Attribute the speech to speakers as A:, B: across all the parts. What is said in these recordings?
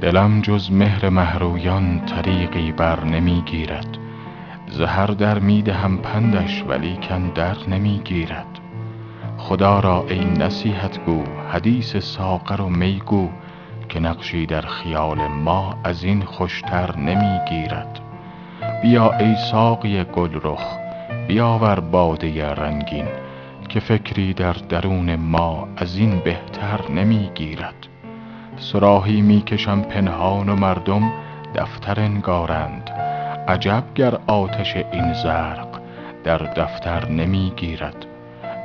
A: دلم جز مهر مهرویان طریقی بر نمی گیرد. زهر در می دهم پندش ولیکن در نمی گیرد. خدا را ای نصیحت گو حدیث ساغر و می گو که نقشی در خیال ما از این خوشتر نمی گیرد. بیا ای ساقی گلرخ بیاور باده رنگین که فکری در درون ما از این بهتر نمی گیرد. صراحی می کشم پنهان و مردم دفتر انگارند. عجب گر آتش این زرق در دفتر نمی گیرد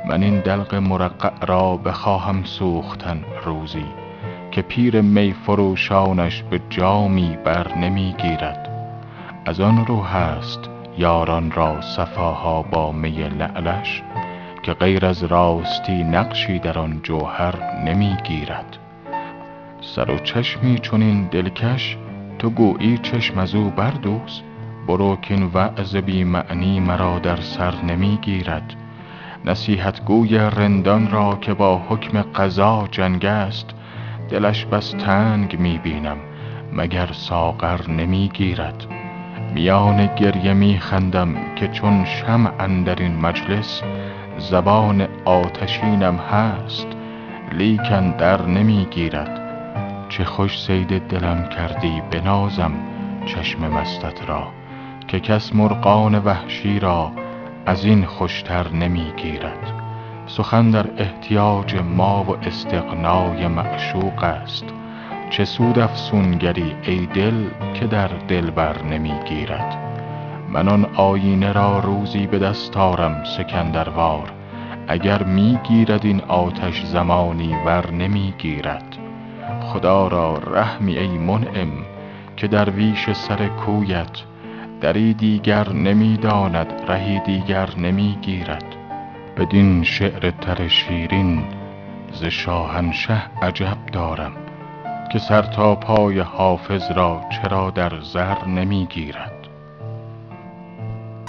A: من این دلق مرقع را بخواهم سوختن روزی که پیر می فروشانش به جامی بر نمی گیرد از آن رو هست یاران را صفاها با می لعلش که غیر از راستی نقشی در آن جوهر نمی گیرد سر و چشمی چنین دلکش تو گویی چشم از او بردوز برو کاین وعظ بی معنی مرا در سر نمی گیرد. نصیحت گوی رندان را که با حکم قضا جنگ است. دلش بس تنگ می بینم مگر ساغر نمی گیرد. میان گریه می خندم که چون شمع اندر این مجلس زبان آتشینم هست. لیکن در نمی گیرد. چه خوش صید دلم کردی بنازم چشم مستت را که کس مرغان وحشی را از این خوشتر نمی گیرد سخن در احتیاج ما و استغنای معشوق است. چه سود افسونگری ای دل که در دلبر نمی گیرد من آن آیینه را روزی به دست آرم سکندروار. اگر می گیرد این آتش زمانی ور نمی گیرد خدا را رحمی ای منعم که درویش سر کویت دری دیگر نمی داند رهی دیگر نمی گیرد بدین شعر تر شیرین ز شاهنشه عجب دارم که سر تا پای حافظ را چرا در زر نمی گیرد